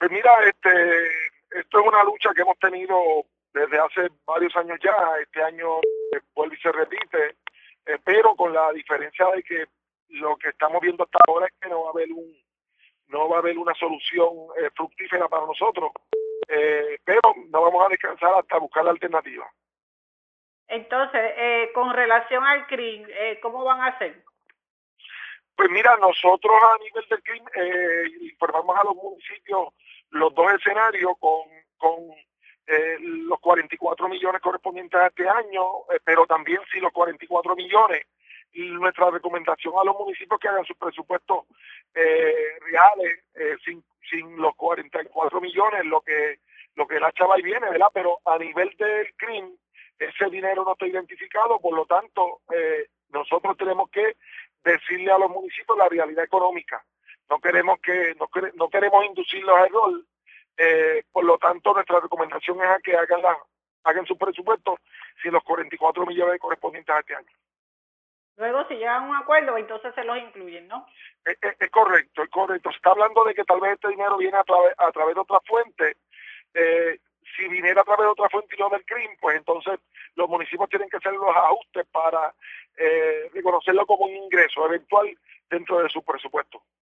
Pues mira, este, esto es una lucha que hemos tenido desde hace varios años ya. Este año eh, vuelve y se repite, eh, pero con la diferencia de que lo que estamos viendo hasta ahora es que no va a haber un no va a haber una solución eh, fructífera para nosotros, pero no vamos a descansar hasta buscar la alternativa. Entonces, con relación al CRIM, ¿cómo van a hacer? Pues mira, nosotros a nivel del CRIM informamos a los municipios los dos escenarios con, con eh, los 44 millones correspondientes a este año, eh, pero también si los 44 millones, y nuestra recomendación a los municipios que hagan sus presupuestos eh, reales sin, sin los 44 millones, lo que lo que la chava y viene, ¿verdad? Pero a nivel del CRIM, ese dinero no está identificado, por lo tanto, nosotros tenemos que decirle a los municipios la realidad económica no queremos que no, no queremos inducirlos a error eh, por lo tanto nuestra recomendación es a que hagan la, hagan su presupuesto sin los 44 millones correspondientes a este año Luego, si llegan a un acuerdo, entonces se los incluyen, ¿no? Es, es, correcto, es correcto. Se está hablando de que tal vez este dinero viene a, través a través de otra fuente. Eh, si viniera a través de otra fuente y no del CRIM, pues entonces los municipios tienen que hacer los ajustes para eh, reconocerlo como un ingreso eventual dentro de su presupuesto.